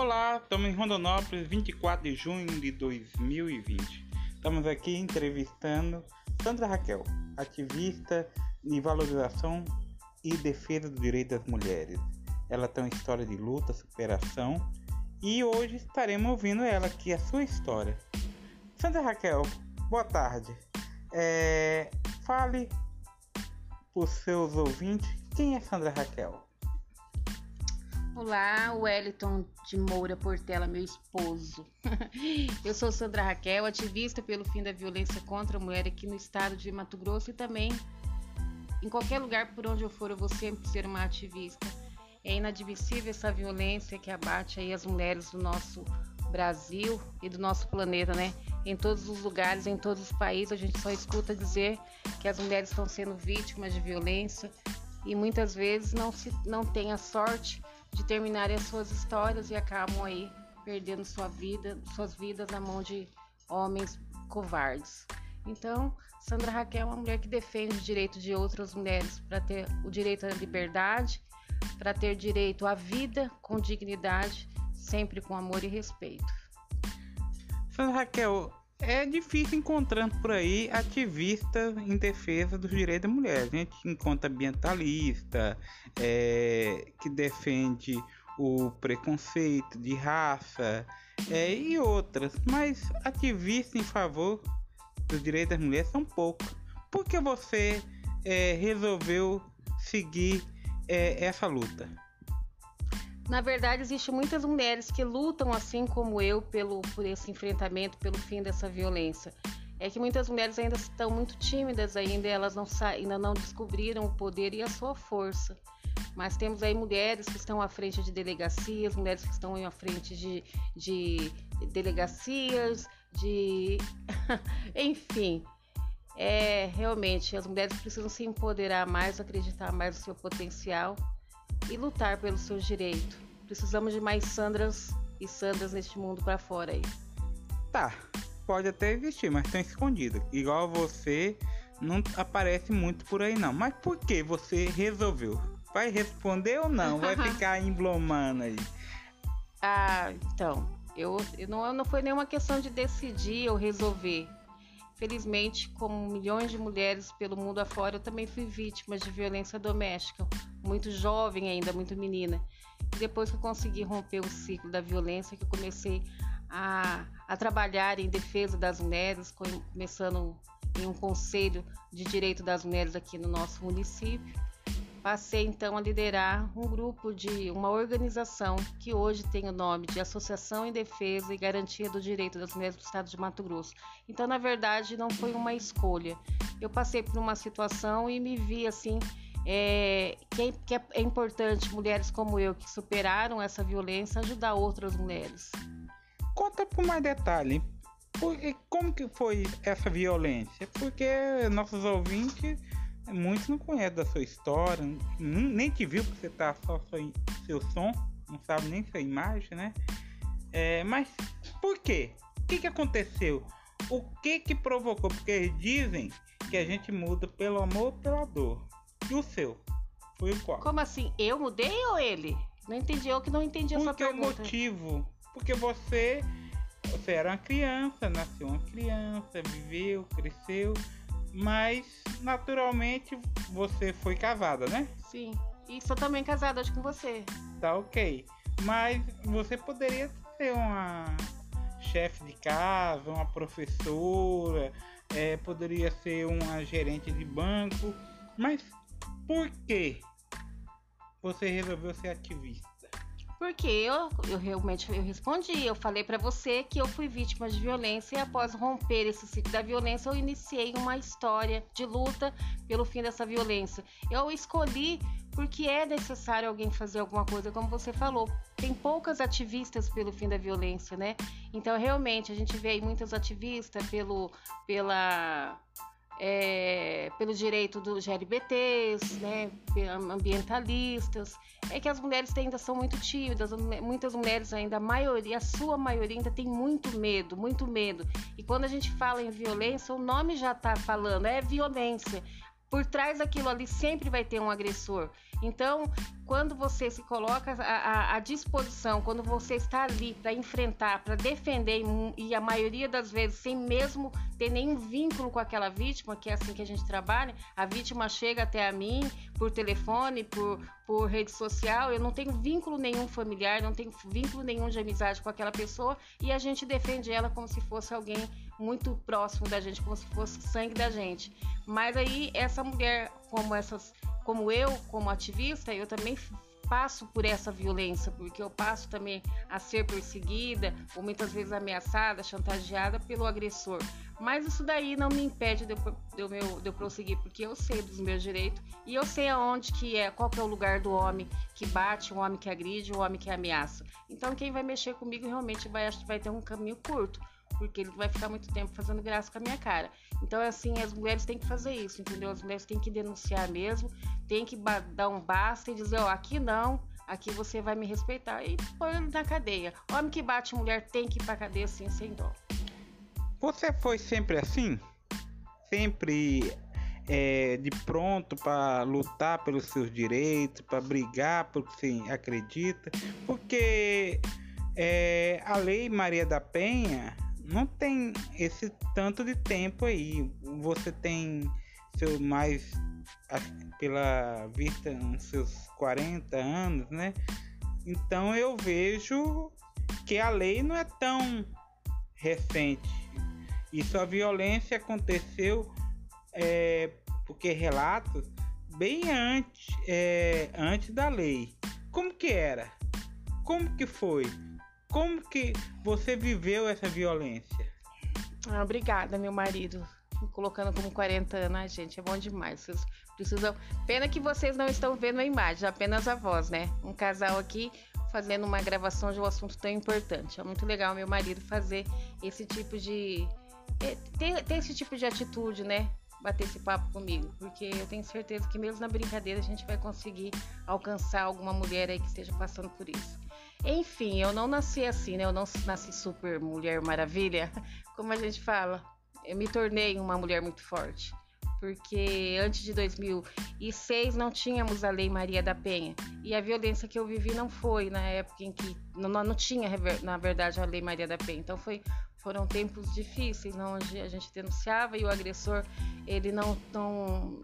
Olá, estamos em Rondonópolis, 24 de junho de 2020. Estamos aqui entrevistando Sandra Raquel, ativista de valorização e defesa do direito das mulheres. Ela tem uma história de luta, superação e hoje estaremos ouvindo ela aqui, a sua história. Sandra Raquel, boa tarde. É, fale para os seus ouvintes quem é Sandra Raquel. Olá, Wellington de Moura Portela, meu esposo. Eu sou Sandra Raquel, ativista pelo fim da violência contra a mulher aqui no estado de Mato Grosso e também em qualquer lugar por onde eu for, eu vou sempre ser uma ativista. É inadmissível essa violência que abate aí as mulheres do nosso Brasil e do nosso planeta, né? Em todos os lugares, em todos os países, a gente só escuta dizer que as mulheres estão sendo vítimas de violência e muitas vezes não se não tem a sorte de terminarem as suas histórias e acabam aí perdendo sua vida, suas vidas na mão de homens covardes. Então, Sandra Raquel é uma mulher que defende o direito de outras mulheres para ter o direito à liberdade, para ter direito à vida com dignidade, sempre com amor e respeito. Sandra Raquel, é difícil encontrando por aí ativistas em defesa dos direitos da mulher. A gente encontra ambientalista é, que defende o preconceito de raça é, e outras, mas ativistas em favor dos direitos das mulheres são poucos. Por que você é, resolveu seguir é, essa luta? Na verdade, existem muitas mulheres que lutam assim como eu pelo por esse enfrentamento, pelo fim dessa violência. É que muitas mulheres ainda estão muito tímidas ainda, elas não ainda não descobriram o poder e a sua força. Mas temos aí mulheres que estão à frente de delegacias, mulheres que estão à frente de, de delegacias, de enfim, é realmente as mulheres precisam se empoderar mais, acreditar mais no seu potencial e lutar pelos seus direitos. Precisamos de mais Sandras e Sandras neste mundo para fora aí. Tá, pode até existir, mas estão escondidas. Igual você, não aparece muito por aí não. Mas por que você resolveu? Vai responder ou não? Vai ficar emblomando aí? Ah, então, eu, eu não, não foi nenhuma questão de decidir ou resolver. Felizmente, como milhões de mulheres pelo mundo afora, eu também fui vítima de violência doméstica, muito jovem ainda, muito menina. E depois que eu consegui romper o ciclo da violência, que eu comecei a, a trabalhar em defesa das mulheres, começando em um conselho de direito das mulheres aqui no nosso município, Passei então a liderar um grupo de uma organização que hoje tem o nome de Associação em Defesa e Garantia do Direito das Mulheres do Estado de Mato Grosso. Então, na verdade, não foi uma escolha. Eu passei por uma situação e me vi assim é, que, é, que é importante mulheres como eu que superaram essa violência ajudar outras mulheres. Conta por mais detalhe. como que foi essa violência? Porque nossos ouvintes muitos não conhecem da sua história, nem te viu porque você tá só seu, seu som, não sabe nem sua imagem, né? É, mas por quê? O que, que aconteceu? O que que provocou? Porque dizem que a gente muda pelo amor ou pela dor. E o seu? Foi o qual? Como assim? Eu mudei ou ele? Não entendi, eu que não entendi Por essa pergunta. Por que motivo? Porque você, você era uma criança, nasceu uma criança, viveu, cresceu mas naturalmente você foi casada, né? Sim. E sou também casada hoje com você. Tá ok. Mas você poderia ser uma chefe de casa, uma professora, é, poderia ser uma gerente de banco. Mas por que você resolveu ser ativista? Porque eu, eu realmente eu respondi, eu falei para você que eu fui vítima de violência e após romper esse ciclo da violência, eu iniciei uma história de luta pelo fim dessa violência. Eu escolhi porque é necessário alguém fazer alguma coisa, como você falou. Tem poucas ativistas pelo fim da violência, né? Então, realmente, a gente vê aí muitas ativistas pelo, pela é, pelo direito dos LGBTs, né, ambientalistas, é que as mulheres ainda são muito tímidas, muitas mulheres ainda, a maioria, a sua maioria ainda tem muito medo, muito medo. E quando a gente fala em violência, o nome já está falando, é violência. por trás daquilo ali sempre vai ter um agressor. Então, quando você se coloca à, à disposição, quando você está ali para enfrentar, para defender, e a maioria das vezes sem mesmo ter nenhum vínculo com aquela vítima, que é assim que a gente trabalha, a vítima chega até a mim por telefone, por, por rede social, eu não tenho vínculo nenhum familiar, não tenho vínculo nenhum de amizade com aquela pessoa e a gente defende ela como se fosse alguém muito próximo da gente, como se fosse sangue da gente. Mas aí essa mulher, como essas, como eu, como ativista, eu também passo por essa violência, porque eu passo também a ser perseguida ou muitas vezes ameaçada, chantageada pelo agressor. Mas isso daí não me impede de eu, de eu, de eu prosseguir, porque eu sei dos meus direitos e eu sei aonde que é, qual que é o lugar do homem que bate, o homem que agride, o homem que ameaça. Então quem vai mexer comigo realmente vai, vai ter um caminho curto porque ele vai ficar muito tempo fazendo graça com a minha cara. Então, assim, as mulheres têm que fazer isso, entendeu? As mulheres têm que denunciar mesmo, tem que dar um basta e dizer, ó, oh, aqui não, aqui você vai me respeitar e põe ele na cadeia. Homem que bate mulher tem que ir pra cadeia assim, sem dó. Você foi sempre assim? Sempre é, de pronto para lutar pelos seus direitos, para brigar pelo que você acredita? Porque é, a lei Maria da Penha não tem esse tanto de tempo aí. Você tem seu mais pela vista uns seus 40 anos, né? Então eu vejo que a lei não é tão recente. Isso a violência aconteceu é, porque relatos bem antes, é, antes da lei. Como que era? Como que foi? Como que você viveu essa violência? Ah, obrigada, meu marido. Me colocando como 40 anos, Ai, gente, é bom demais. Vocês precisam. Pena que vocês não estão vendo a imagem, apenas a voz, né? Um casal aqui fazendo uma gravação de um assunto tão importante. É muito legal meu marido fazer esse tipo de. É, ter, ter esse tipo de atitude, né? bater esse papo comigo, porque eu tenho certeza que mesmo na brincadeira a gente vai conseguir alcançar alguma mulher aí que esteja passando por isso. Enfim, eu não nasci assim, né? Eu não nasci super mulher maravilha, como a gente fala. Eu me tornei uma mulher muito forte. Porque antes de 2006 não tínhamos a Lei Maria da Penha. E a violência que eu vivi não foi na época em que não, não tinha, na verdade, a Lei Maria da Penha. Então foi, foram tempos difíceis, onde a gente denunciava e o agressor ele não, não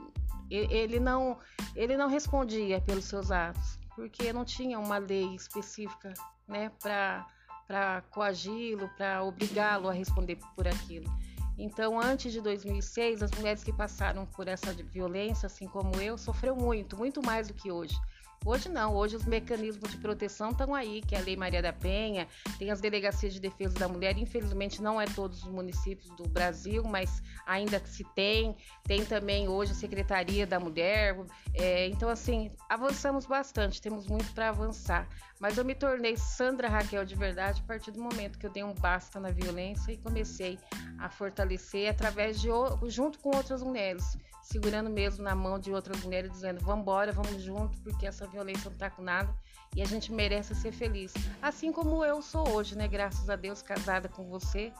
ele não ele não respondia pelos seus atos porque não tinha uma lei específica né, para coagi-lo, para obrigá-lo a responder por aquilo. Então, antes de 2006, as mulheres que passaram por essa violência, assim como eu, sofreu muito, muito mais do que hoje. Hoje não, hoje os mecanismos de proteção estão aí, que é a Lei Maria da Penha, tem as delegacias de defesa da mulher, infelizmente não é todos os municípios do Brasil, mas ainda se tem, tem também hoje a Secretaria da Mulher, é, então assim, avançamos bastante, temos muito para avançar, mas eu me tornei Sandra Raquel de verdade a partir do momento que eu dei um basta na violência e comecei a fortalecer através de, junto com outras mulheres, segurando mesmo na mão de outras mulheres, dizendo: vamos embora, vamos junto, porque essa violência não tá com nada e a gente merece ser feliz. Assim como eu sou hoje, né? Graças a Deus, casada com você,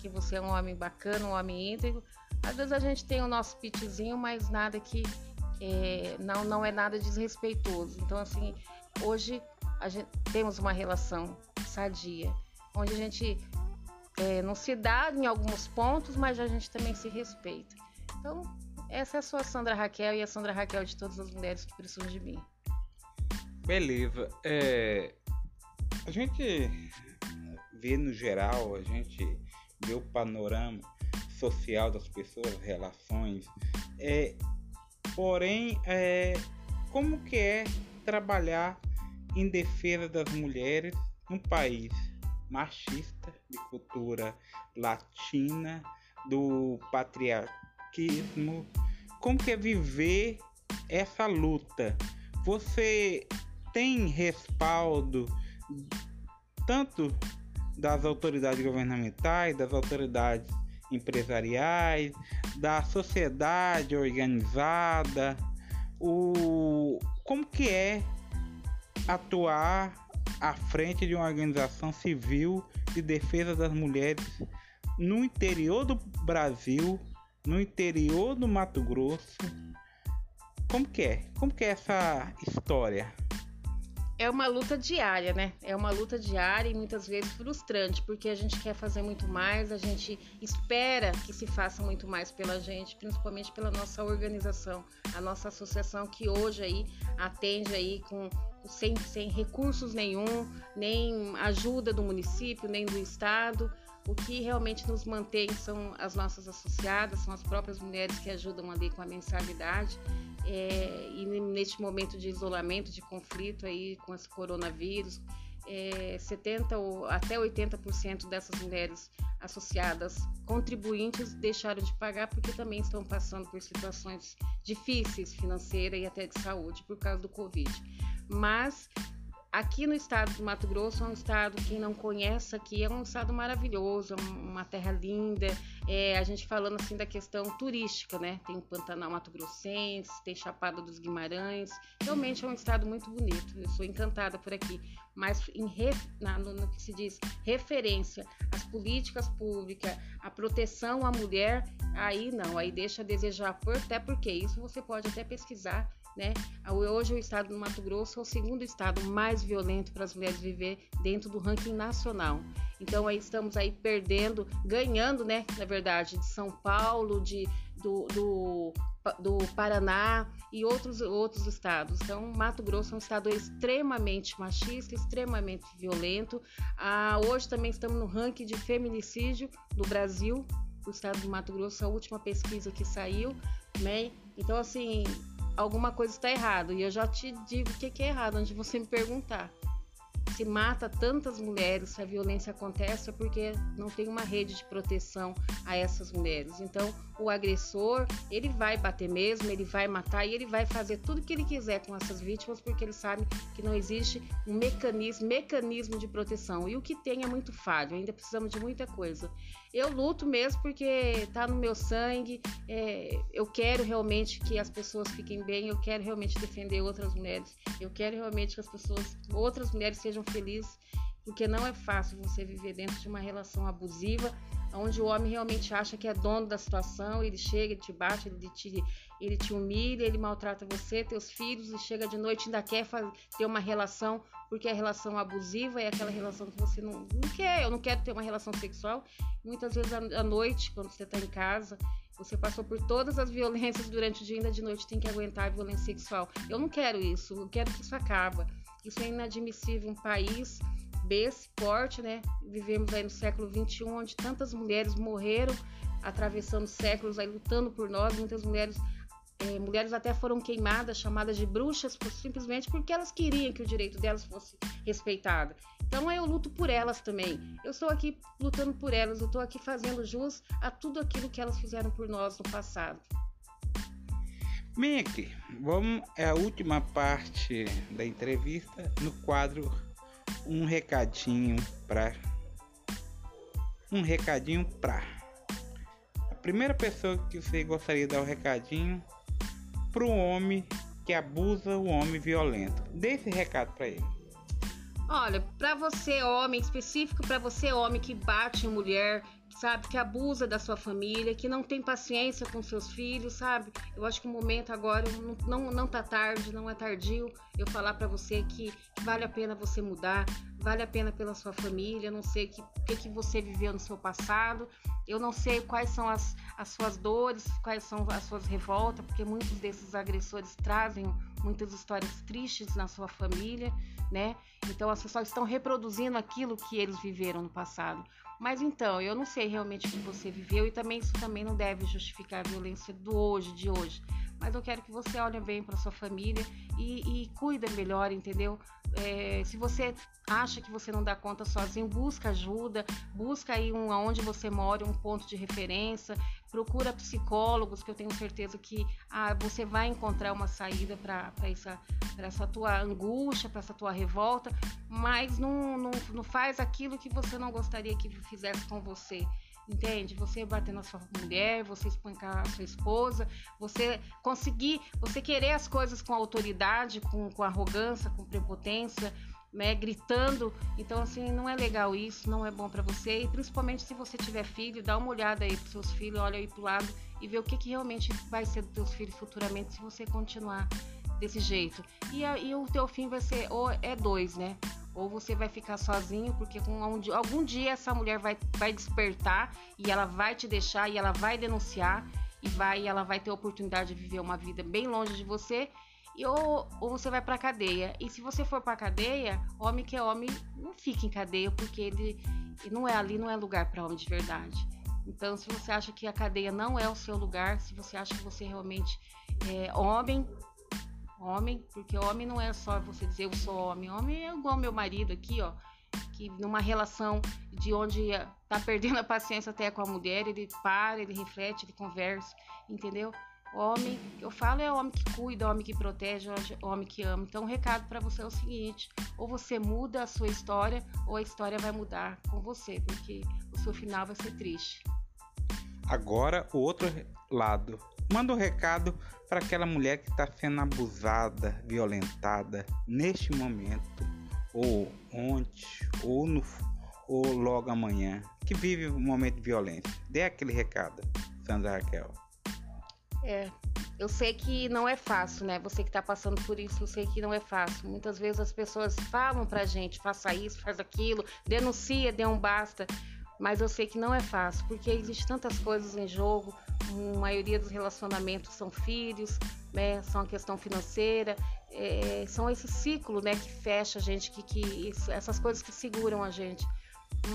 que você é um homem bacana, um homem íntegro. Às vezes a gente tem o nosso pitizinho, mas nada que é, não, não é nada desrespeitoso. Então, assim, hoje a gente, temos uma relação sadia, onde a gente é, não se dá em alguns pontos, mas a gente também se respeita. Então, essa é a sua Sandra Raquel e a Sandra Raquel de todas as mulheres que precisam de mim. Beleza. É, a gente vê no geral, a gente vê o panorama social das pessoas, relações. É, porém, é, como que é trabalhar em defesa das mulheres num país machista, de cultura latina, do patriarquismo, como que é viver essa luta? Você tem respaldo tanto das autoridades governamentais, das autoridades empresariais, da sociedade organizada, o como que é atuar à frente de uma organização civil de defesa das mulheres no interior do Brasil no interior do Mato Grosso, como que é? Como que é essa história? É uma luta diária, né? É uma luta diária e muitas vezes frustrante, porque a gente quer fazer muito mais, a gente espera que se faça muito mais pela gente, principalmente pela nossa organização, a nossa associação que hoje aí atende aí com sem, sem recursos nenhum, nem ajuda do município, nem do estado. O que realmente nos mantém são as nossas associadas, são as próprias mulheres que ajudam ali com a mensalidade é, e neste momento de isolamento, de conflito aí com esse coronavírus, é, 70 ou até 80% dessas mulheres associadas contribuintes deixaram de pagar porque também estão passando por situações difíceis financeira e até de saúde por causa do Covid. Mas Aqui no estado do Mato Grosso é um estado, quem não conhece aqui, é um estado maravilhoso, é uma terra linda. É, a gente falando assim da questão turística, né? Tem o Pantanal Mato Grossense, tem Chapada dos Guimarães. Realmente é um estado muito bonito. Eu sou encantada por aqui. Mas em na, no, no, que se diz referência às políticas públicas, à proteção à mulher, aí não, aí deixa a desejar, até porque isso você pode até pesquisar né? Hoje o estado do Mato Grosso é o segundo estado mais violento para as mulheres viver dentro do ranking nacional. Então aí estamos aí perdendo, ganhando, né? Na verdade, de São Paulo, de, do, do, do Paraná e outros, outros estados. Então, Mato Grosso é um estado extremamente machista, extremamente violento. Ah, hoje também estamos no ranking de feminicídio do Brasil, o estado do Mato Grosso, a última pesquisa que saiu, né? Então, assim, alguma coisa está errado. E eu já te digo o que, que é errado antes de você me perguntar. Se mata tantas mulheres, se a violência acontece, é porque não tem uma rede de proteção a essas mulheres. Então, o agressor, ele vai bater mesmo, ele vai matar e ele vai fazer tudo o que ele quiser com essas vítimas, porque ele sabe que não existe um mecanismo, mecanismo de proteção. E o que tem é muito falho, ainda precisamos de muita coisa. Eu luto mesmo porque está no meu sangue, é, eu quero realmente que as pessoas fiquem bem, eu quero realmente defender outras mulheres, eu quero realmente que as pessoas, outras mulheres sejam felizes, porque não é fácil você viver dentro de uma relação abusiva, onde o homem realmente acha que é dono da situação, ele chega, ele te bate, ele te, ele te humilha, ele maltrata você, teus filhos, e chega de noite e ainda quer fazer, ter uma relação, porque a relação abusiva é aquela relação que você não, não quer, eu não quero ter uma relação sexual. Muitas vezes à noite, quando você está em casa, você passou por todas as violências durante o dia, ainda de noite tem que aguentar a violência sexual. Eu não quero isso, eu quero que isso acabe. Isso é inadmissível um país desse porte, né? Vivemos aí no século 21, onde tantas mulheres morreram atravessando séculos aí lutando por nós, muitas mulheres é, mulheres até foram queimadas, chamadas de bruxas, simplesmente porque elas queriam que o direito delas fosse respeitado. Então eu luto por elas também. Eu estou aqui lutando por elas, eu estou aqui fazendo jus a tudo aquilo que elas fizeram por nós no passado. Aqui, vamos é a última parte da entrevista no quadro um recadinho para um recadinho para a primeira pessoa que você gostaria de dar o um recadinho para o homem que abusa o homem violento. Dê esse recado para ele. Olha, para você homem, específico para você homem que bate em mulher, sabe, que abusa da sua família, que não tem paciência com seus filhos, sabe? Eu acho que o momento agora não, não, não tá tarde, não é tardio eu falar para você que, que, vale a pena você mudar, vale a pena pela sua família, não sei o que, que, que você viveu no seu passado, eu não sei quais são as, as suas dores, quais são as suas revoltas, porque muitos desses agressores trazem muitas histórias tristes na sua família, né? Então as pessoas estão reproduzindo aquilo que eles viveram no passado. Mas então, eu não sei realmente o que você viveu e também isso também não deve justificar a violência do hoje, de hoje. Mas eu quero que você olhe bem para sua família e, e cuida melhor, entendeu? É, se você acha que você não dá conta sozinho, busca ajuda, busca aí um, onde você mora, um ponto de referência, procura psicólogos, que eu tenho certeza que ah, você vai encontrar uma saída para essa, essa tua angústia, para essa tua revolta, mas não, não, não faz aquilo que você não gostaria que fizesse com você. Entende? Você bater na sua mulher, você espancar a sua esposa, você conseguir, você querer as coisas com autoridade, com, com arrogância, com prepotência, né, gritando. Então, assim, não é legal isso, não é bom para você. E principalmente se você tiver filho, dá uma olhada aí pros seus filhos, olha aí pro lado e ver o que, que realmente vai ser dos teus filhos futuramente se você continuar desse jeito. E, a, e o teu fim vai ser, ou é dois, né? Ou você vai ficar sozinho, porque com um, algum dia essa mulher vai, vai despertar e ela vai te deixar e ela vai denunciar e vai ela vai ter a oportunidade de viver uma vida bem longe de você ou, ou você vai para cadeia. E se você for para cadeia, homem que é homem não fica em cadeia porque ele, ele não é ali, não é lugar para homem de verdade. Então, se você acha que a cadeia não é o seu lugar, se você acha que você realmente é homem, homem, porque homem não é só você dizer eu sou homem, homem é igual meu marido aqui, ó, que numa relação de onde tá perdendo a paciência até com a mulher, ele para, ele reflete, ele conversa, entendeu? Homem, eu falo é homem que cuida, homem que protege, homem que ama. Então, o recado para você é o seguinte: ou você muda a sua história, ou a história vai mudar com você, porque o seu final vai ser triste. Agora, o outro lado. Manda um recado para aquela mulher que está sendo abusada, violentada neste momento, ou ontem, ou, no, ou logo amanhã, que vive um momento de violência. Dê aquele recado, Sandra Raquel. É, eu sei que não é fácil, né? Você que tá passando por isso, eu sei que não é fácil. Muitas vezes as pessoas falam pra gente, faça isso, faz aquilo, denuncia, dê um basta. Mas eu sei que não é fácil, porque existe tantas coisas em jogo. A maioria dos relacionamentos são filhos, né? São a questão financeira, é, são esse ciclo, né? Que fecha a gente, que, que isso, essas coisas que seguram a gente.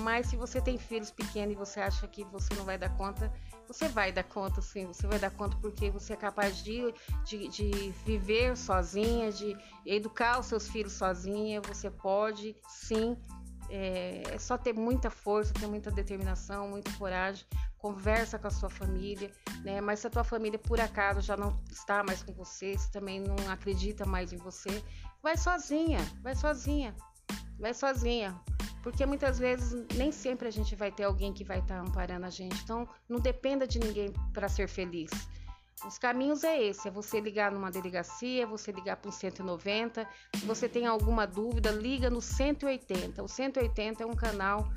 Mas se você tem filhos pequenos e você acha que você não vai dar conta, você vai dar conta, sim. Você vai dar conta porque você é capaz de, de, de viver sozinha, de educar os seus filhos sozinha. Você pode, sim. É, é só ter muita força, ter muita determinação, muita coragem. Conversa com a sua família, né? Mas se a tua família por acaso já não está mais com você, se também não acredita mais em você, vai sozinha, vai sozinha, vai sozinha porque muitas vezes nem sempre a gente vai ter alguém que vai estar tá amparando a gente. Então, não dependa de ninguém para ser feliz. Os caminhos é esse, é você ligar numa delegacia, você ligar para o 190. Se você tem alguma dúvida, liga no 180. O 180 é um canal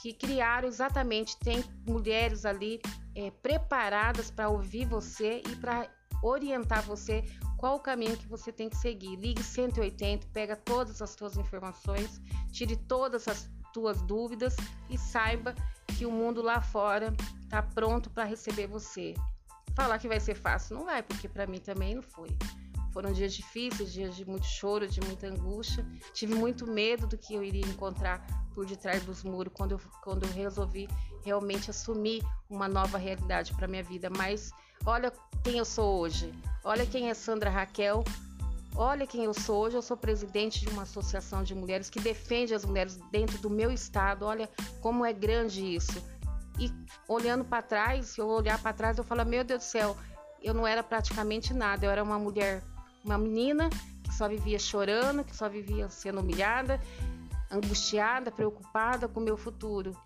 que criaram exatamente, tem mulheres ali é, preparadas para ouvir você e para orientar você qual o caminho que você tem que seguir. Ligue 180, pega todas as suas informações, tire todas as tuas dúvidas e saiba que o mundo lá fora está pronto para receber você. Falar que vai ser fácil não vai, porque para mim também não foi. Foram dias difíceis, dias de muito choro, de muita angústia. Tive muito medo do que eu iria encontrar por detrás dos muros quando eu, quando eu resolvi realmente assumir uma nova realidade para minha vida. Mas olha quem eu sou hoje. Olha quem é Sandra Raquel. Olha quem eu sou hoje. Eu sou presidente de uma associação de mulheres que defende as mulheres dentro do meu estado. Olha como é grande isso. E olhando para trás, se eu olhar para trás, eu falo: Meu Deus do céu, eu não era praticamente nada. Eu era uma mulher, uma menina que só vivia chorando, que só vivia sendo humilhada, angustiada, preocupada com o meu futuro,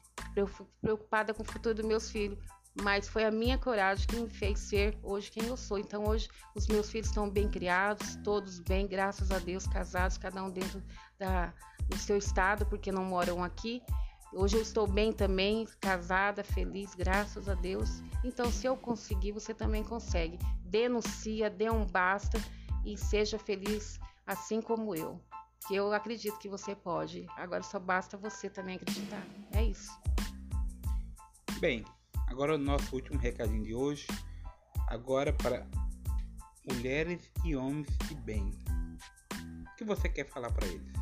preocupada com o futuro dos meus filhos mas foi a minha coragem que me fez ser hoje quem eu sou. Então hoje os meus filhos estão bem criados, todos bem, graças a Deus, casados, cada um dentro da, do seu estado, porque não moram aqui. Hoje eu estou bem também, casada, feliz, graças a Deus. Então se eu conseguir, você também consegue. Denuncia, dê um basta e seja feliz assim como eu. Que eu acredito que você pode. Agora só basta você também acreditar. É isso. Bem, Agora o nosso último recadinho de hoje, agora para mulheres e homens de bem. O que você quer falar para eles?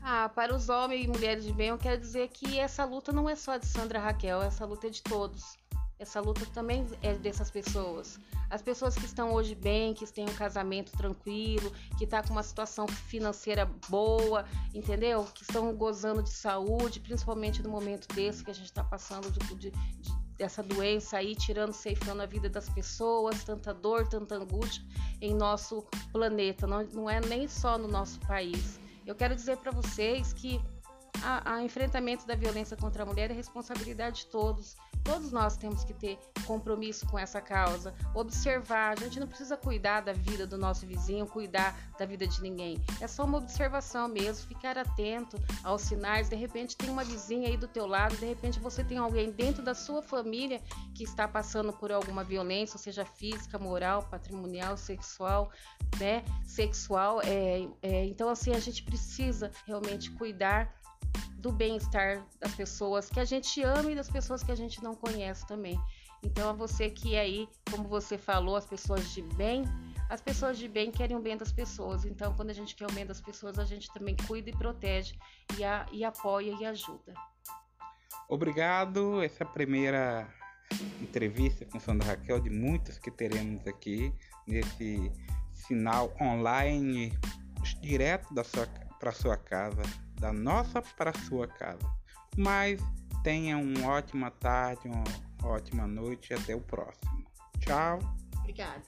Ah, para os homens e mulheres de bem, eu quero dizer que essa luta não é só de Sandra Raquel, essa luta é de todos. Essa luta também é dessas pessoas. As pessoas que estão hoje bem, que têm um casamento tranquilo, que está com uma situação financeira boa, entendeu? Que estão gozando de saúde, principalmente no momento desse que a gente está passando de, de, de, dessa doença aí, tirando, ceifando a vida das pessoas, tanta dor, tanta angústia em nosso planeta. Não, não é nem só no nosso país. Eu quero dizer para vocês que a enfrentamento da violência contra a mulher é responsabilidade de todos Todos nós temos que ter compromisso com essa causa, observar. A gente não precisa cuidar da vida do nosso vizinho, cuidar da vida de ninguém. É só uma observação mesmo, ficar atento aos sinais. De repente tem uma vizinha aí do teu lado, de repente você tem alguém dentro da sua família que está passando por alguma violência, seja física, moral, patrimonial, sexual, né? Sexual. É, é, então assim a gente precisa realmente cuidar do bem-estar das pessoas que a gente ama e das pessoas que a gente não conhece também. Então, a você que é aí, como você falou, as pessoas de bem, as pessoas de bem querem o bem das pessoas. Então, quando a gente quer o bem das pessoas, a gente também cuida e protege e, a, e apoia e ajuda. Obrigado. Essa é primeira entrevista com Sandra Raquel, de muitas que teremos aqui nesse sinal online, direto para sua casa da nossa para sua casa. Mas tenha uma ótima tarde, uma ótima noite e até o próximo. Tchau. Obrigada.